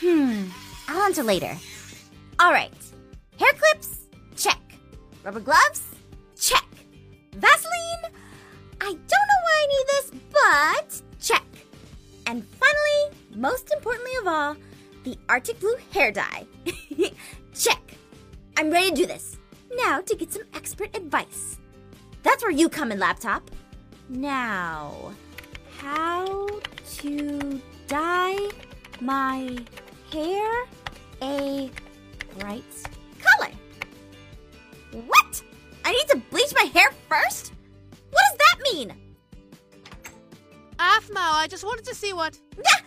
Hmm, I'll answer later. All right. Hair clips? Check. Rubber gloves? Arctic Blue hair dye. check. I'm ready to do this. Now to get some expert advice. That's where you come in, laptop. Now, how to dye my hair a bright color. What? I need to bleach my hair first? What does that mean? Aphmau, I just wanted to see what. Ah, Mom!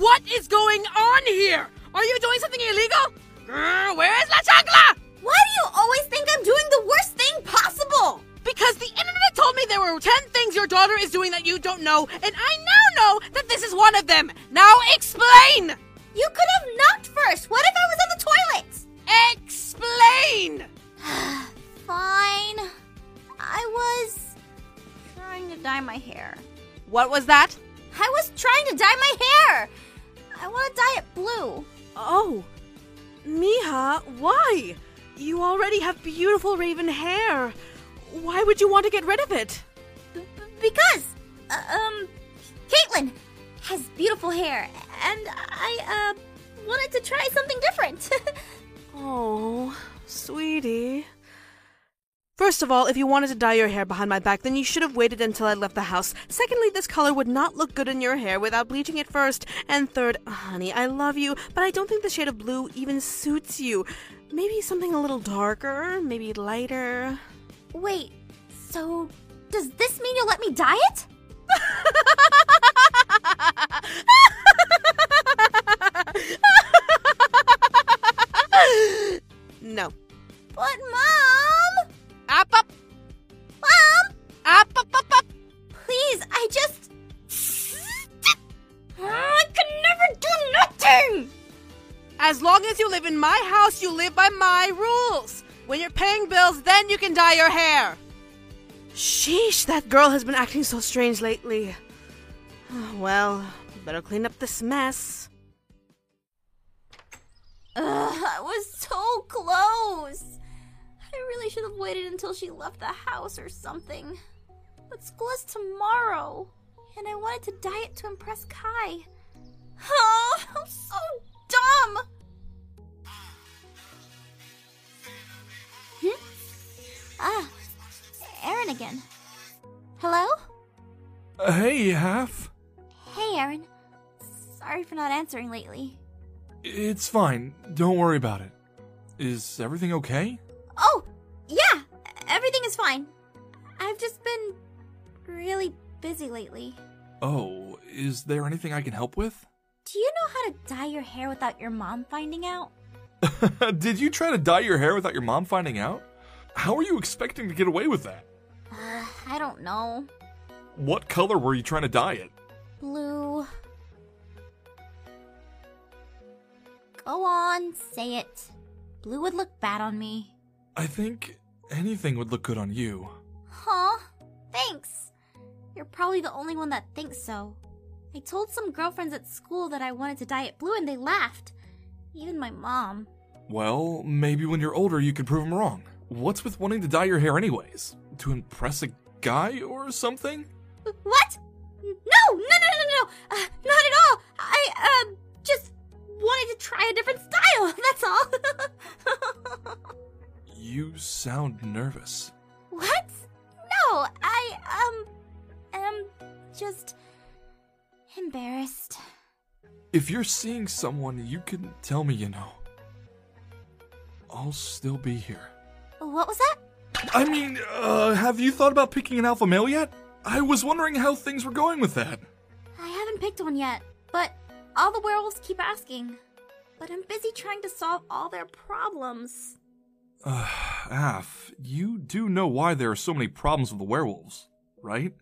What is going on here? Are you doing something illegal? Grr, where is La Chancla? Why do you always think I'm doing the worst thing possible? Because the internet told me there were 10 things your daughter is doing that you don't know, and I now know that this is one of them. Now explain! You could have knocked first. What if I was on the toilet? Explain! Fine. I was trying to dye my hair. What was that? I was trying to dye my hair. I want to dye it blue. Oh, Miha, why? You already have beautiful raven hair. Why would you want to get rid of it? B- because, uh, um, Caitlin has beautiful hair, and I, uh, wanted to try something different. First of all, if you wanted to dye your hair behind my back, then you should have waited until I left the house. Secondly, this color would not look good in your hair without bleaching it first. And third, honey, I love you, but I don't think the shade of blue even suits you. Maybe something a little darker, maybe lighter. Wait, so does this mean you'll let me dye it? no. But, Mom! You live in my house, you live by my rules. When you're paying bills, then you can dye your hair. Sheesh, that girl has been acting so strange lately. Well, better clean up this mess. Ugh, I was so close. I really should have waited until she left the house or something. But school is tomorrow, and I wanted to dye it to impress Kai. Oh, I'm so dumb! Ah, Aaron again. Hello? Uh, hey, Half. Hey, Aaron. Sorry for not answering lately. It's fine. Don't worry about it. Is everything okay? Oh, yeah, everything is fine. I've just been really busy lately. Oh, is there anything I can help with? Do you know how to dye your hair without your mom finding out? Did you try to dye your hair without your mom finding out? How are you expecting to get away with that? Uh, I don't know. What color were you trying to dye it? Blue. Go on, say it. Blue would look bad on me. I think anything would look good on you. Huh? Thanks. You're probably the only one that thinks so. I told some girlfriends at school that I wanted to dye it blue and they laughed. Even my mom. Well, maybe when you're older you can prove them wrong. What's with wanting to dye your hair anyways? To impress a guy or something? What? No, no, no, no, no, uh, not at all. I, um, just wanted to try a different style, that's all. You sound nervous. what? No, I, um, am just embarrassed. If you're seeing someone, you can tell me, you know. I'll still be here. What was that? I mean, uh, have you thought about picking an alpha male yet? I was wondering how things were going with that. I haven't picked one yet, but all the werewolves keep asking. But I'm busy trying to solve all their problems. Uh, Aph, you do know why there are so many problems with the werewolves, right?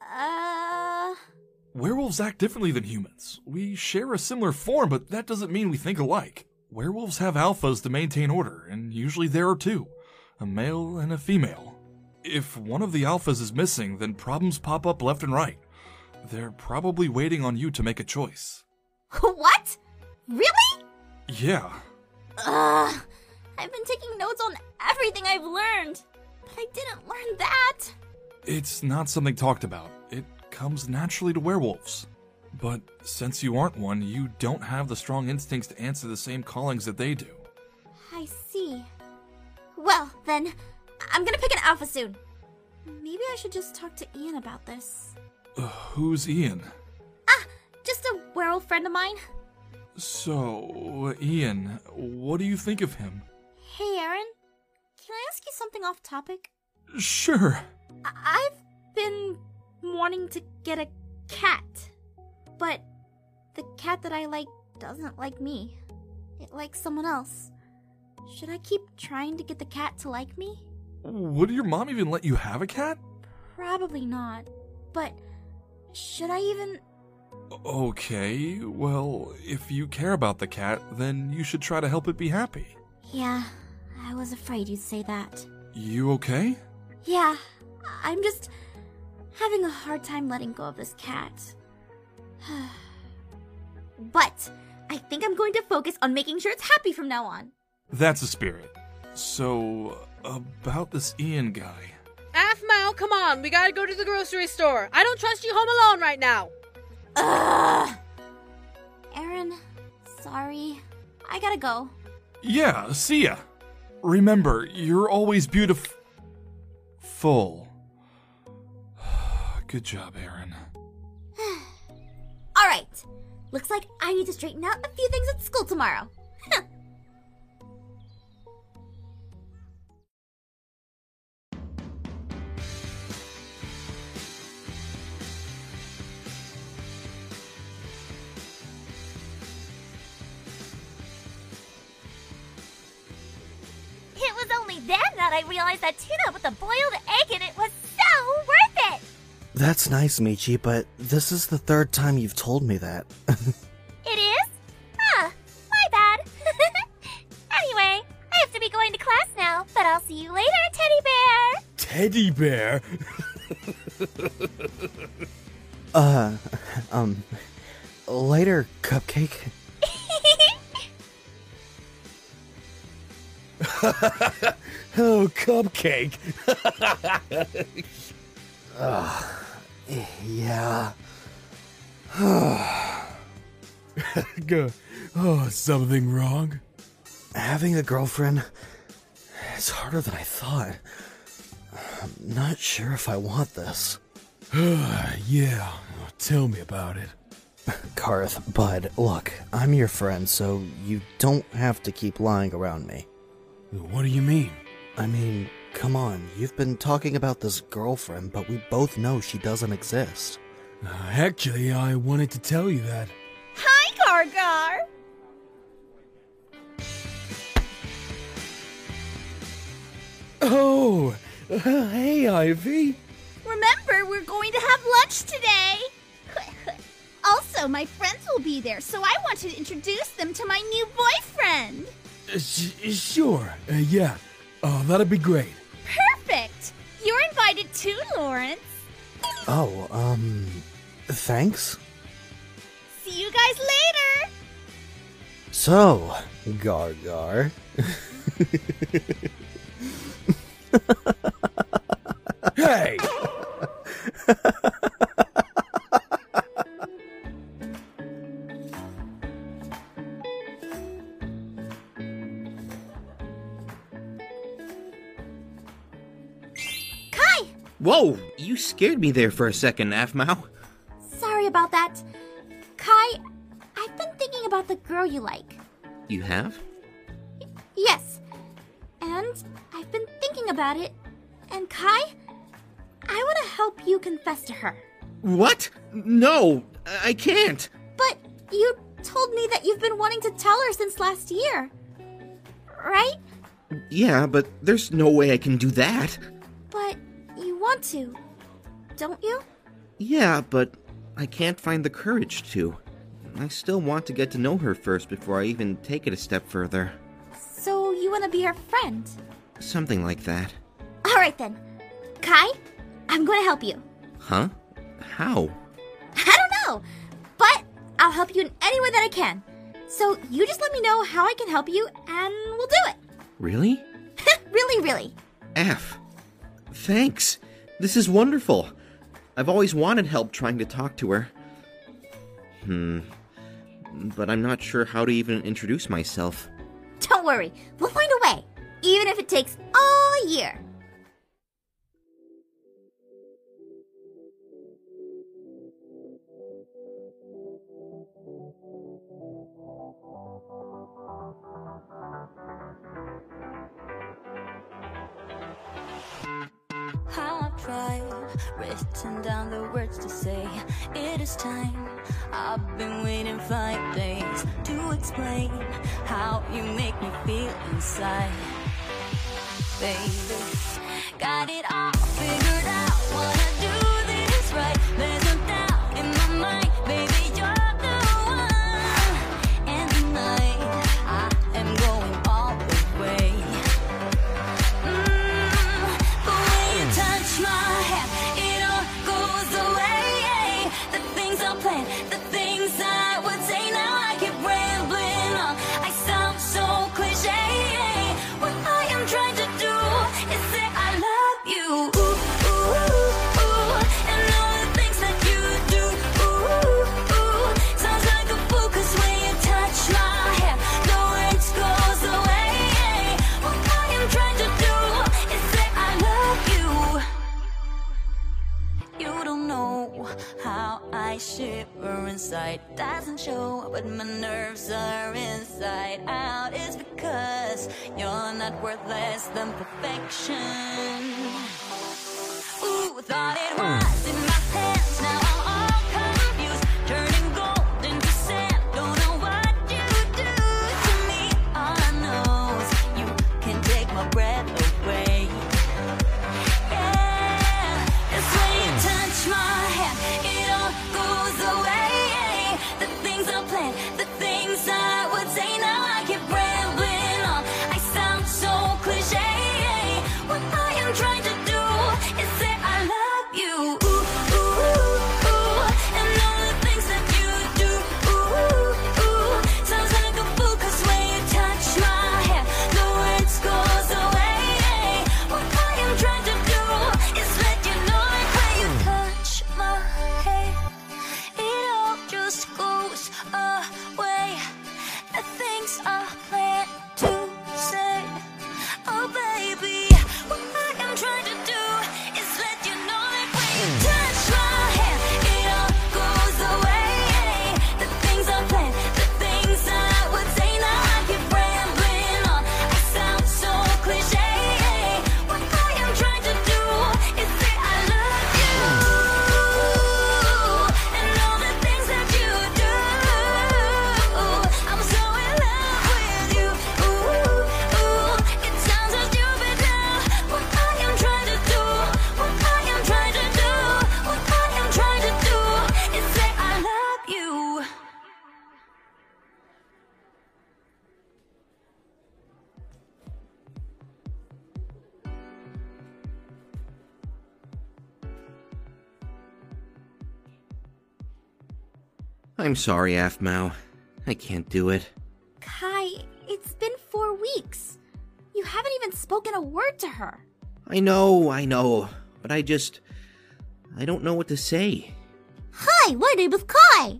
Uh. Werewolves act differently than humans. We share a similar form, but that doesn't mean we think alike. Werewolves have alphas to maintain order, and usually there are two a male and a female. If one of the alphas is missing, then problems pop up left and right. They're probably waiting on you to make a choice. What? Really? Yeah. Ugh. I've been taking notes on everything I've learned, but I didn't learn that. It's not something talked about. It comes naturally to werewolves. But since you aren't one, you don't have the strong instincts to answer the same callings that they do. I see. Then, I'm gonna pick an alpha soon. Maybe I should just talk to Ian about this. Uh, who's Ian? Ah, just a werewolf friend of mine. So, Ian, what do you think of him? Hey, Aaron. Can I ask you something off topic? Sure. I- I've been wanting to get a cat, but the cat that I like doesn't like me. It likes someone else. Should I keep trying to get the cat to like me? Would your mom even let you have a cat? Probably not. But should I even. Okay, well, if you care about the cat, then you should try to help it be happy. Yeah, I was afraid you'd say that. You okay? Yeah, I'm just having a hard time letting go of this cat. but I think I'm going to focus on making sure it's happy from now on. That's the spirit. So, about this Ian guy. Aphmau, come on, we gotta go to the grocery store. I don't trust you home alone right now. Ugh! Aaron, sorry. I gotta go. Yeah, see ya. Remember, you're always beautiful. Full. Good job, Aaron. Alright. Looks like I need to straighten out a few things at school tomorrow. Realized that tuna with a boiled egg in it was so worth it! That's nice, Michi, but this is the third time you've told me that. It is? Ah, my bad. anyway, I have to be going to class now, but I'll see you later, Teddy Bear! Teddy bear? uh, um, later, Cupcake. Oh, Cupcake. Ugh, yeah. Go. Oh, something wrong? Having a girlfriend is harder than I thought. I'm not sure if I want this. yeah, tell me about it. Karth, Bud, look, I'm your friend, so you don't have to keep lying around me. What do you mean? I mean, come on, you've been talking about this girlfriend, but we both know she doesn't exist. Uh, actually, I wanted to tell you that. Hi, Gargar! Oh, uh, hey, Ivy. Remember, we're going to have lunch today! also, my friends will be there, so I want to introduce them to my new boyfriend! Uh, sh- sure, uh, yeah. Oh, that'd be great. Perfect! You're invited too, Laurance! Oh, um, thanks. See you guys later! So, Gargar. Hey! scared me there for a second, Aphmau. Sorry about that. Kai, I've been thinking about the girl you like. You have? Yes. And I've been thinking about it. And Kai, I want to help you confess to her. What? No, I can't. But you told me that you've been wanting to tell her since last year. Right? Yeah, but there's no way I can do that. But you want to, don't you? Yeah, but I can't find the courage to. I still want to get to know her first before I even take it a step further. So you want to be her friend? Something like that. All right then. Kai, I'm going to help you. Huh? How? I don't know, but I'll help you in any way that I can. So you just let me know how I can help you, and we'll do it. Really? really, really. F. Thanks. This is wonderful. I've always wanted help trying to talk to her. Hmm. But I'm not sure how to even introduce myself. Don't worry, we'll find a way, even if it takes all year. I've written down the words to say. It is time. I've been waiting five days to explain how you make me feel inside. Baby, got it all figured plan, the but my nerves are inside out. It's because you're not worth less than perfection. Ooh, thought it was I'm sorry, Aphmau. I can't do it. Kai, it's been four weeks. You haven't even spoken a word to her. I know, I know, but I just. I don't know what to say. Hi, my name is Kai.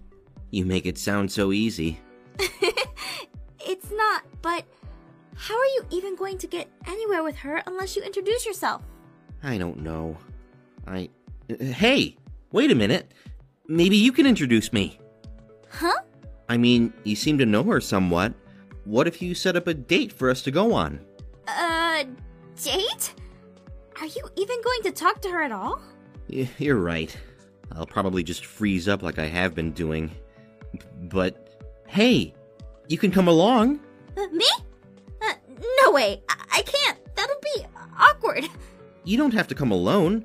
You make it sound so easy. It's not, but how are you even going to get anywhere with her unless you introduce yourself? I don't know. I. Hey! Wait a minute. Maybe you can introduce me. Huh? I mean, you seem to know her somewhat. What if you set up a date for us to go on? Uh, date? Are you even going to talk to her at all? Y- You're right. I'll probably just freeze up like I have been doing. But, hey, you can come along. Uh, me? Uh, no way. I-, I can't. That'll be awkward. You don't have to come alone.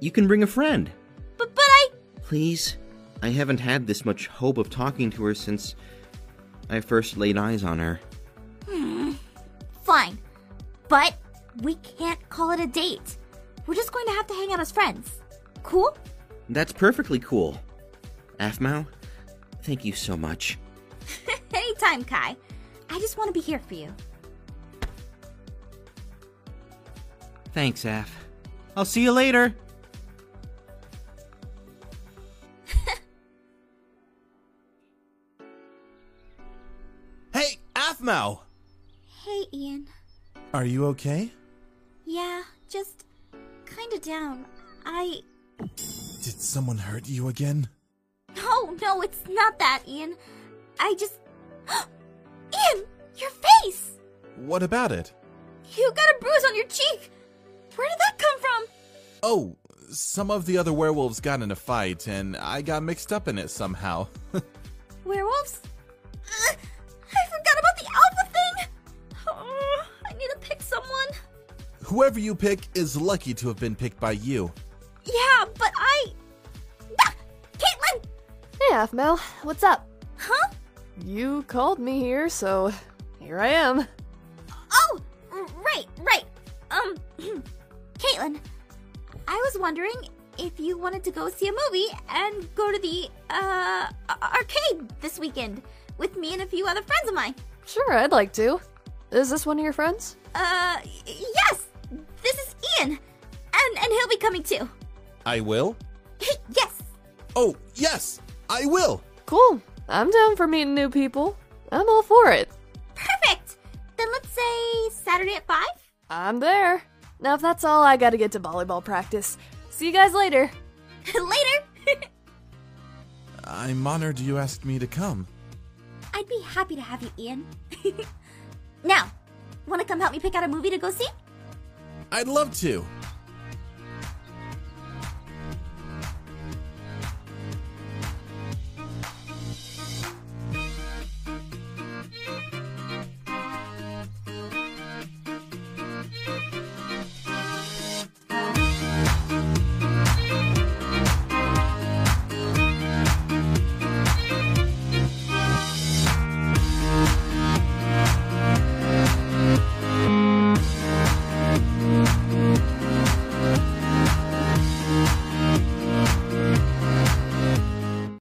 You can bring a friend. But but I Please? I haven't had this much hope of talking to her since I first laid eyes on her. Hmm. fine. But we can't call it a date. We're just going to have to hang out as friends. Cool? That's perfectly cool. Aphmau, thank you so much. Anytime, Kai. I just want to be here for you. Thanks, Aph. I'll see you later. Hey, Hey, Ian. Are you okay? Yeah, just kind of down. I. Did someone hurt you again? No, no, it's not that, Ian. I just. Ian! Your face! What about it? You got a bruise on your cheek! Where did that come from? Oh, some of the other werewolves got in a fight, and I got mixed up in it somehow. Whoever you pick is lucky to have been picked by you. Yeah, but I. Ah, Caitlin! Hey, Aphmau, what's up? Huh? You called me here, so here I am. Oh, right, right. Um, Caitlin, I was wondering if you wanted to go see a movie and go to the, uh, arcade this weekend with me and a few other friends of mine. Sure, I'd like to. Is this one of your friends? Uh, yes! This is Ian! And, and he'll be coming too. I will? yes! Oh, yes! I will! Cool. I'm down for meeting new people. I'm all for it. Perfect! Then let's say Saturday at 5? I'm there. Now, if that's all, I gotta get to volleyball practice. See you guys later. Later! I'm honored you asked me to come. I'd be happy to have you, Ian. now, want to come help me pick out a movie to go see? I'd love to.